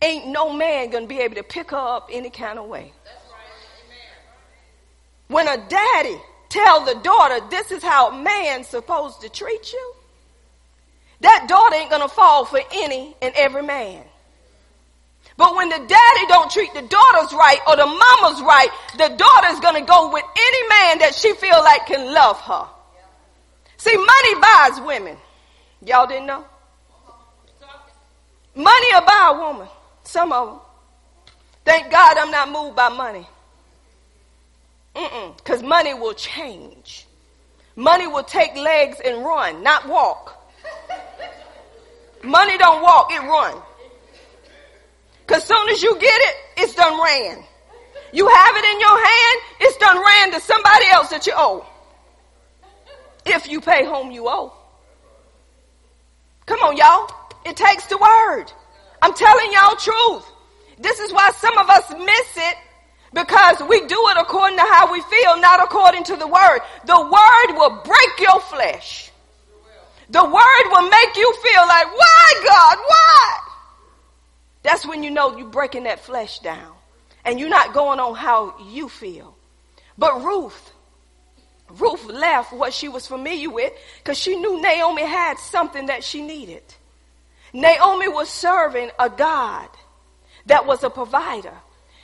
S1: ain't no man going to be able to pick her up any kind of way. When a daddy tell the daughter, this is how man's supposed to treat you, that daughter ain't gonna fall for any and every man. But when the daddy don't treat the daughters right or the mama's right, the daughter's gonna go with any man that she feel like can love her. See, money buys women. Y'all didn't know? Money will buy a woman. Some of them. Thank God I'm not moved by money. Mm-mm. Cause money will change. Money will take legs and run, not walk. Money don't walk, it run. Cause soon as you get it, it's done ran. You have it in your hand, it's done ran to somebody else that you owe. If you pay home you owe. Come on, y'all. It takes the word. I'm telling y'all truth. This is why some of us miss it because we do it according to how we feel, not according to the word. The word will break your flesh. The word will make you feel like, why God, why? That's when you know you're breaking that flesh down and you're not going on how you feel. But Ruth, Ruth left what she was familiar with because she knew Naomi had something that she needed. Naomi was serving a God that was a provider.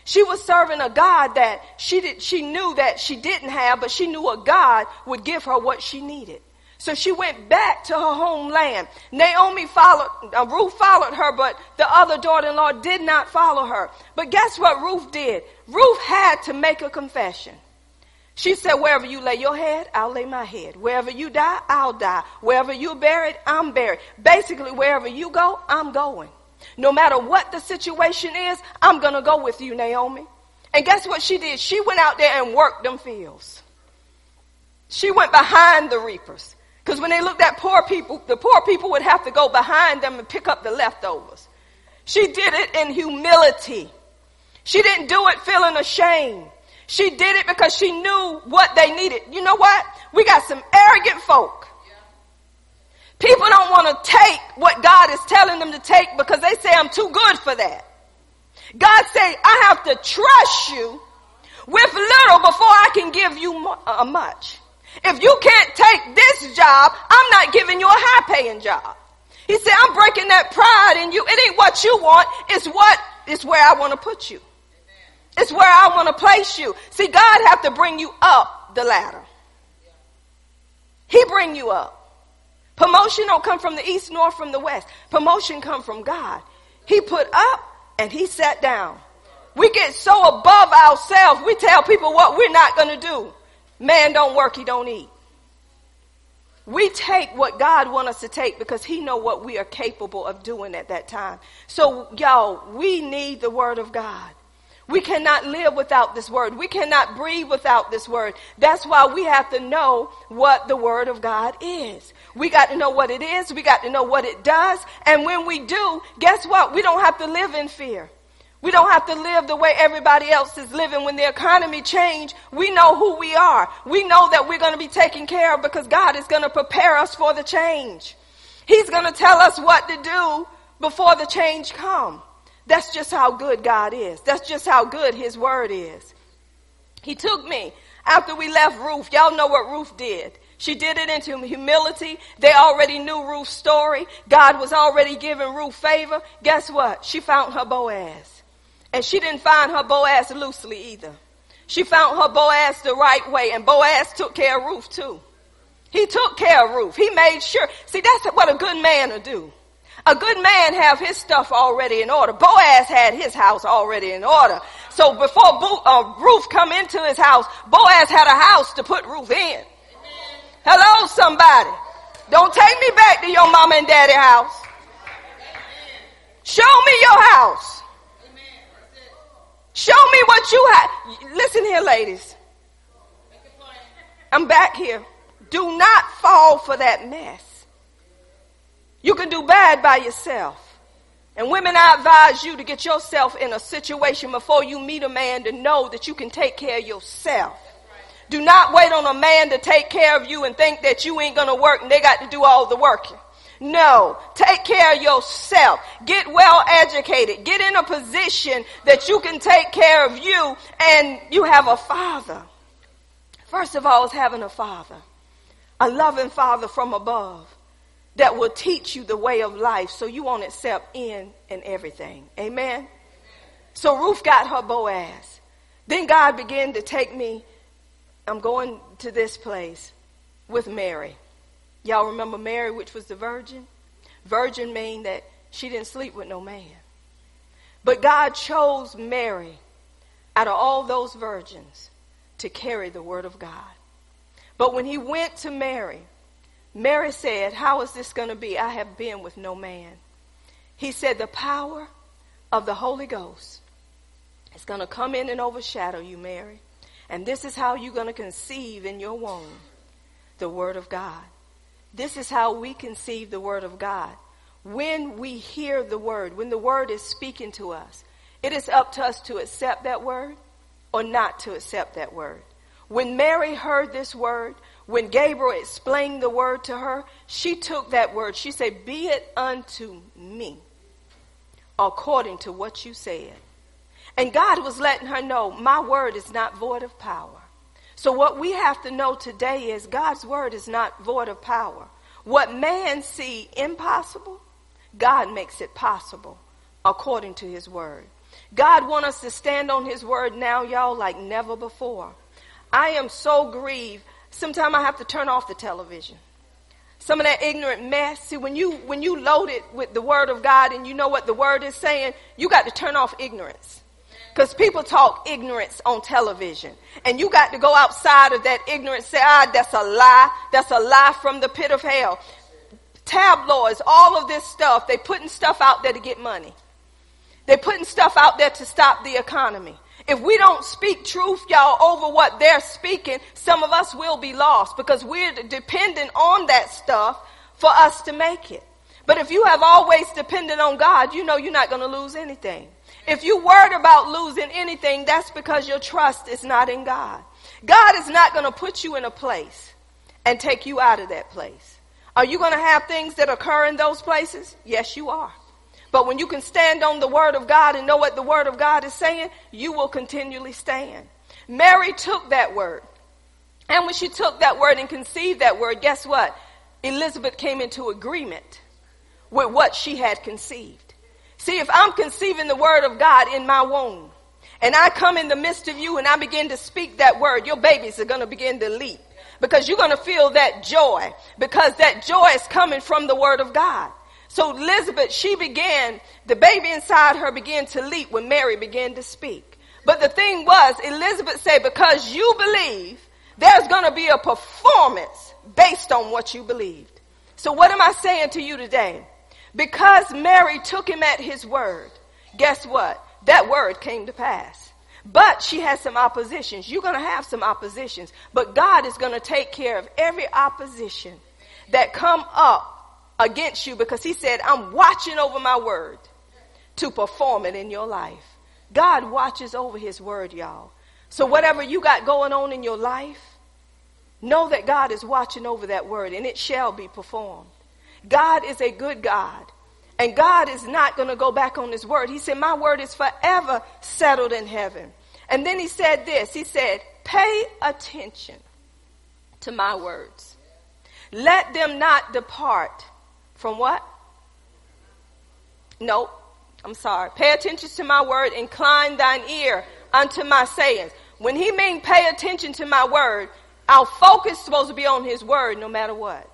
S1: She was serving a God that she did, she knew that she didn't have, but she knew a God would give her what she needed. So she went back to her homeland. Naomi followed, uh, Ruth followed her, but the other daughter-in-law did not follow her. But guess what Ruth did? Ruth had to make a confession. She said, wherever you lay your head, I'll lay my head. Wherever you die, I'll die. Wherever you're buried, I'm buried. Basically, wherever you go, I'm going. No matter what the situation is, I'm going to go with you, Naomi. And guess what she did? She went out there and worked them fields. She went behind the reapers. Because when they looked at poor people, the poor people would have to go behind them and pick up the leftovers. She did it in humility. She didn't do it feeling ashamed. She did it because she knew what they needed. You know what? We got some arrogant folk. People don't want to take what God is telling them to take because they say I'm too good for that. God say I have to trust you with little before I can give you uh, much. If you can't take this job, I'm not giving you a high paying job. He said, I'm breaking that pride in you. It ain't what you want. It's what, it's where I want to put you. It's where I want to place you. See, God have to bring you up the ladder. He bring you up. Promotion don't come from the east nor from the west. Promotion come from God. He put up and he sat down. We get so above ourselves, we tell people what we're not going to do. Man don't work, he don't eat. We take what God wants us to take because he know what we are capable of doing at that time. So y'all, we need the word of God. We cannot live without this word. We cannot breathe without this word. That's why we have to know what the word of God is. We got to know what it is. We got to know what it does. And when we do, guess what? We don't have to live in fear. We don't have to live the way everybody else is living. When the economy change, we know who we are. We know that we're going to be taken care of because God is going to prepare us for the change. He's going to tell us what to do before the change come. That's just how good God is. That's just how good his word is. He took me after we left Ruth. Y'all know what Ruth did. She did it into humility. They already knew Ruth's story. God was already giving Ruth favor. Guess what? She found her Boaz. And she didn't find her Boaz loosely either. She found her Boaz the right way, and Boaz took care of Ruth too. He took care of Ruth. He made sure. See, that's what a good man will do. A good man have his stuff already in order. Boaz had his house already in order. So before Bo- uh, Ruth come into his house, Boaz had a house to put Ruth in. Hello, somebody. Don't take me back to your mama and daddy house. Show me your house. Show me what you have. Listen here, ladies. I'm back here. Do not fall for that mess. You can do bad by yourself. And women, I advise you to get yourself in a situation before you meet a man to know that you can take care of yourself. Do not wait on a man to take care of you and think that you ain't gonna work and they got to do all the working. No, take care of yourself. Get well educated. Get in a position that you can take care of you and you have a father. First of all, is having a father, a loving father from above that will teach you the way of life so you won't accept in and everything. Amen. So Ruth got her Boaz. Then God began to take me. I'm going to this place with Mary. Y'all remember Mary, which was the virgin? Virgin mean that she didn't sleep with no man. But God chose Mary out of all those virgins to carry the word of God. But when he went to Mary, Mary said, How is this going to be? I have been with no man. He said, The power of the Holy Ghost is going to come in and overshadow you, Mary. And this is how you're going to conceive in your womb the word of God. This is how we conceive the word of God. When we hear the word, when the word is speaking to us, it is up to us to accept that word or not to accept that word. When Mary heard this word, when Gabriel explained the word to her, she took that word. She said, Be it unto me according to what you said. And God was letting her know, My word is not void of power. So what we have to know today is God's word is not void of power. What man see impossible, God makes it possible according to his word. God want us to stand on his word now, y'all, like never before. I am so grieved. Sometimes I have to turn off the television. Some of that ignorant mess. See, when you when you load it with the word of God and you know what the word is saying, you got to turn off ignorance. Because people talk ignorance on television. And you got to go outside of that ignorance, say, ah, that's a lie. That's a lie from the pit of hell. Tabloids, all of this stuff, they putting stuff out there to get money. They're putting stuff out there to stop the economy. If we don't speak truth, y'all, over what they're speaking, some of us will be lost because we're dependent on that stuff for us to make it. But if you have always depended on God, you know you're not going to lose anything. If you worried about losing anything, that's because your trust is not in God. God is not going to put you in a place and take you out of that place. Are you going to have things that occur in those places? Yes, you are. But when you can stand on the word of God and know what the word of God is saying, you will continually stand. Mary took that word. And when she took that word and conceived that word, guess what? Elizabeth came into agreement with what she had conceived. See, if I'm conceiving the word of God in my womb, and I come in the midst of you and I begin to speak that word, your babies are going to begin to leap because you're going to feel that joy because that joy is coming from the word of God. So Elizabeth, she began, the baby inside her began to leap when Mary began to speak. But the thing was, Elizabeth said, because you believe, there's going to be a performance based on what you believed. So what am I saying to you today? Because Mary took him at his word, guess what? That word came to pass. But she has some oppositions. You're going to have some oppositions. But God is going to take care of every opposition that come up against you because he said, I'm watching over my word to perform it in your life. God watches over his word, y'all. So whatever you got going on in your life, know that God is watching over that word and it shall be performed. God is a good God. And God is not going to go back on his word. He said, my word is forever settled in heaven. And then he said this. He said, pay attention to my words. Let them not depart from what? Nope. I'm sorry. Pay attention to my word. Incline thine ear unto my sayings. When he means pay attention to my word, our focus is supposed to be on his word no matter what.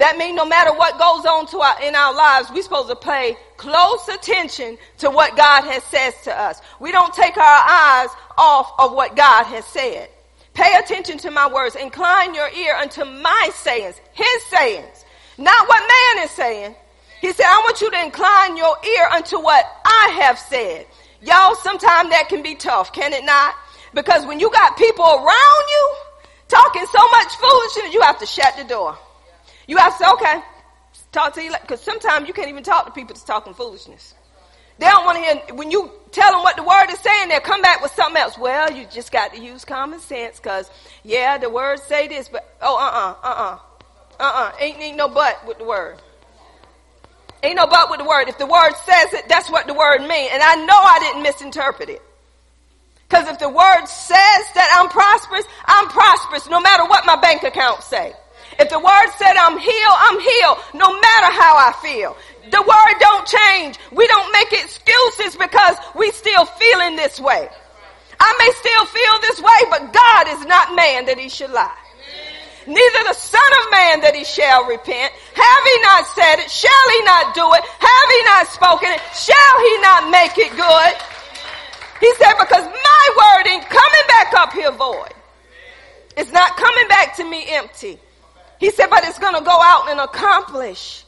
S1: That means no matter what goes on to our, in our lives, we're supposed to pay close attention to what God has said to us. We don't take our eyes off of what God has said. Pay attention to my words. Incline your ear unto my sayings, his sayings, not what man is saying. He said, I want you to incline your ear unto what I have said. Y'all, sometimes that can be tough, can it not? Because when you got people around you talking so much foolishness, you have to shut the door. You have to say, okay, talk to you, because sometimes you can't even talk to people that's talking foolishness. They don't want to hear, when you tell them what the word is saying, they'll come back with something else. Well, you just got to use common sense, because, yeah, the words say this, but, oh, uh-uh, uh-uh, uh-uh, ain't, ain't no but with the word. Ain't no but with the word. If the word says it, that's what the word means. And I know I didn't misinterpret it. Because if the word says that I'm prosperous, I'm prosperous no matter what my bank account say. If the word said I'm healed, I'm healed no matter how I feel. The word don't change. We don't make excuses because we still feeling this way. I may still feel this way, but God is not man that he should lie. Neither the son of man that he shall repent. Have he not said it? Shall he not do it? Have he not spoken it? Shall he not make it good? He said, because my word ain't coming back up here void. It's not coming back to me empty. He said, but it's going to go out and accomplish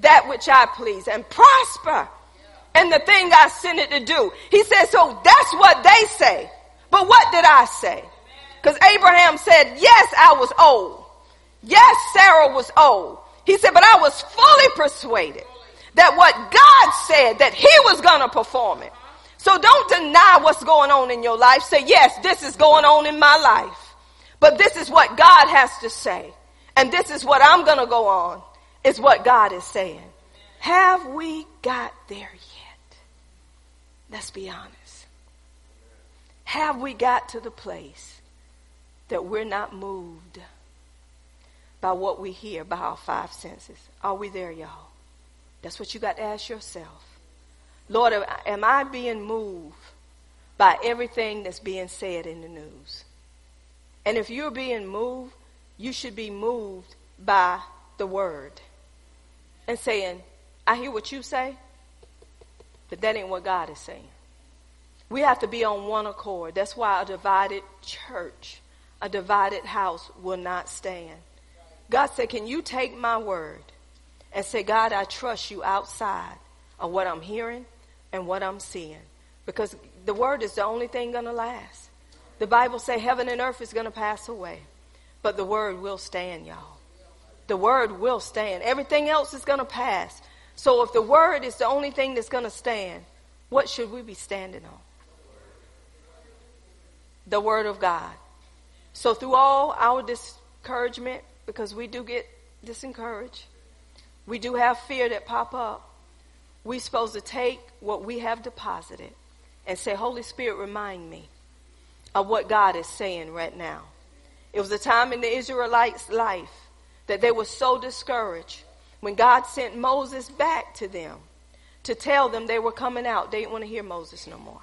S1: that which I please and prosper and the thing I sent it to do. He said, so that's what they say. But what did I say? Because Abraham said, yes, I was old. Yes, Sarah was old. He said, but I was fully persuaded that what God said, that he was going to perform it. So don't deny what's going on in your life. Say, yes, this is going on in my life. But this is what God has to say. And this is what I'm going to go on, is what God is saying. Have we got there yet? Let's be honest. Have we got to the place that we're not moved by what we hear, by our five senses. Are we there, y'all? That's what you got to ask yourself. Lord, am I being moved by everything that's being said in the news? And if you're being moved, you should be moved by the word and saying, I hear what you say, but that ain't what God is saying. We have to be on one accord. That's why a divided church, a divided house will not stand. God said, Can you take my word and say, God, I trust you outside of what I'm hearing and what I'm seeing? Because the word is the only thing going to last. The Bible say heaven and earth is going to pass away, but the word will stand, y'all. The word will stand. Everything else is going to pass. So if the word is the only thing that's going to stand, what should we be standing on? The word of God. So through all our discouragement, because we do get discouraged, we do have fear that pop up. We're supposed to take what we have deposited and say, Holy Spirit, remind me of what God is saying right now. It was a time in the Israelites' life that they were so discouraged when God sent Moses back to them to tell them they were coming out. They didn't want to hear Moses no more.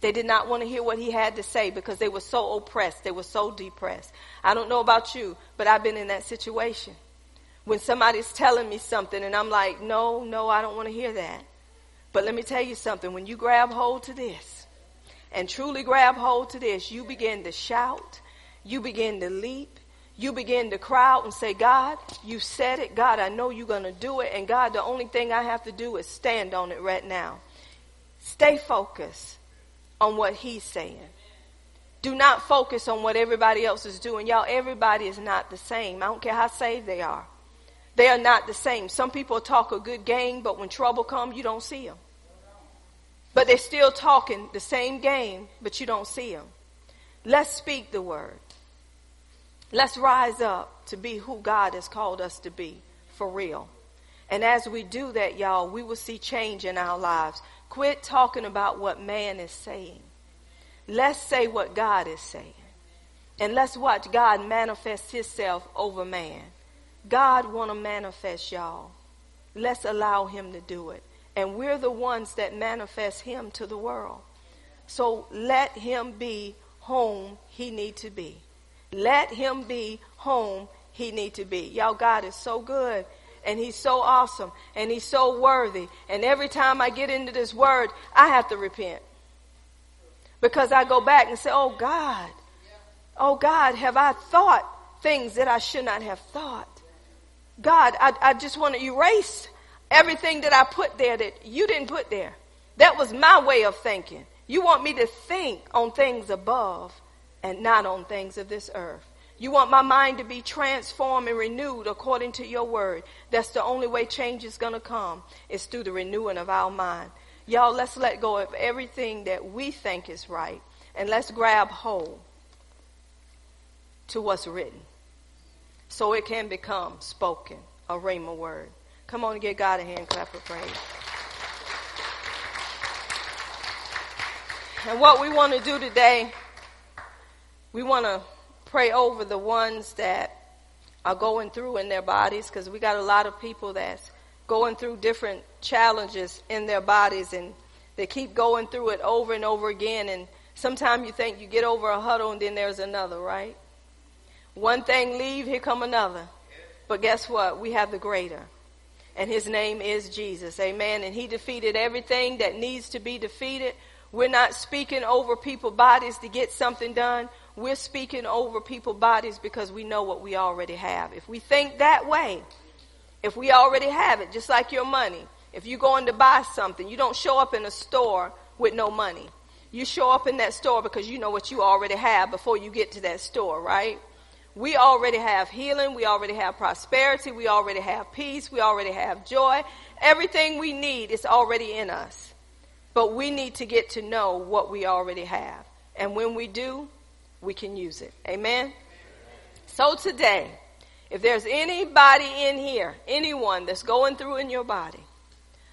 S1: They did not want to hear what he had to say because they were so oppressed. They were so depressed. I don't know about you, but I've been in that situation. When somebody's telling me something and I'm like, no, no, I don't want to hear that. But let me tell you something. When you grab hold to this and truly grab hold to this, you begin to shout. You begin to leap you begin to cry out and say, God, you said it. God, I know you're going to do it. And God, the only thing I have to do is stand on it right now. Stay focused on what he's saying. Do not focus on what everybody else is doing. Y'all, everybody is not the same. I don't care how saved they are. They are not the same. Some people talk a good game, but when trouble comes, you don't see them. But they're still talking the same game, but you don't see them. Let's speak the word. Let's rise up to be who God has called us to be for real. And as we do that, y'all, we will see change in our lives. Quit talking about what man is saying. Let's say what God is saying. And let's watch God manifest himself over man. God want to manifest y'all. Let's allow him to do it. And we're the ones that manifest him to the world. So let him be whom he need to be. Let him be home he need to be. Y'all, God is so good and he's so awesome and he's so worthy. And every time I get into this word, I have to repent. Because I go back and say, oh God, oh God, have I thought things that I should not have thought? God, I, I just want to erase everything that I put there that you didn't put there. That was my way of thinking. You want me to think on things above and not on things of this earth. You want my mind to be transformed and renewed according to your word. That's the only way change is going to come. It's through the renewing of our mind. Y'all, let's let go of everything that we think is right and let's grab hold to what's written so it can become spoken, a rhema word. Come on and give God a hand clap of praise. And what we want to do today we want to pray over the ones that are going through in their bodies because we got a lot of people that's going through different challenges in their bodies and they keep going through it over and over again and sometimes you think you get over a huddle and then there's another right? One thing leave here come another. But guess what? We have the greater and his name is jesus. Amen. And he defeated everything that needs to be defeated. We're not speaking over people's bodies to get something done we're speaking over people's bodies because we know what we already have. If we think that way, if we already have it, just like your money, if you're going to buy something, you don't show up in a store with no money. You show up in that store because you know what you already have before you get to that store, right? We already have healing. We already have prosperity. We already have peace. We already have joy. Everything we need is already in us. But we need to get to know what we already have. And when we do, we can use it. Amen? So today, if there's anybody in here, anyone that's going through in your body,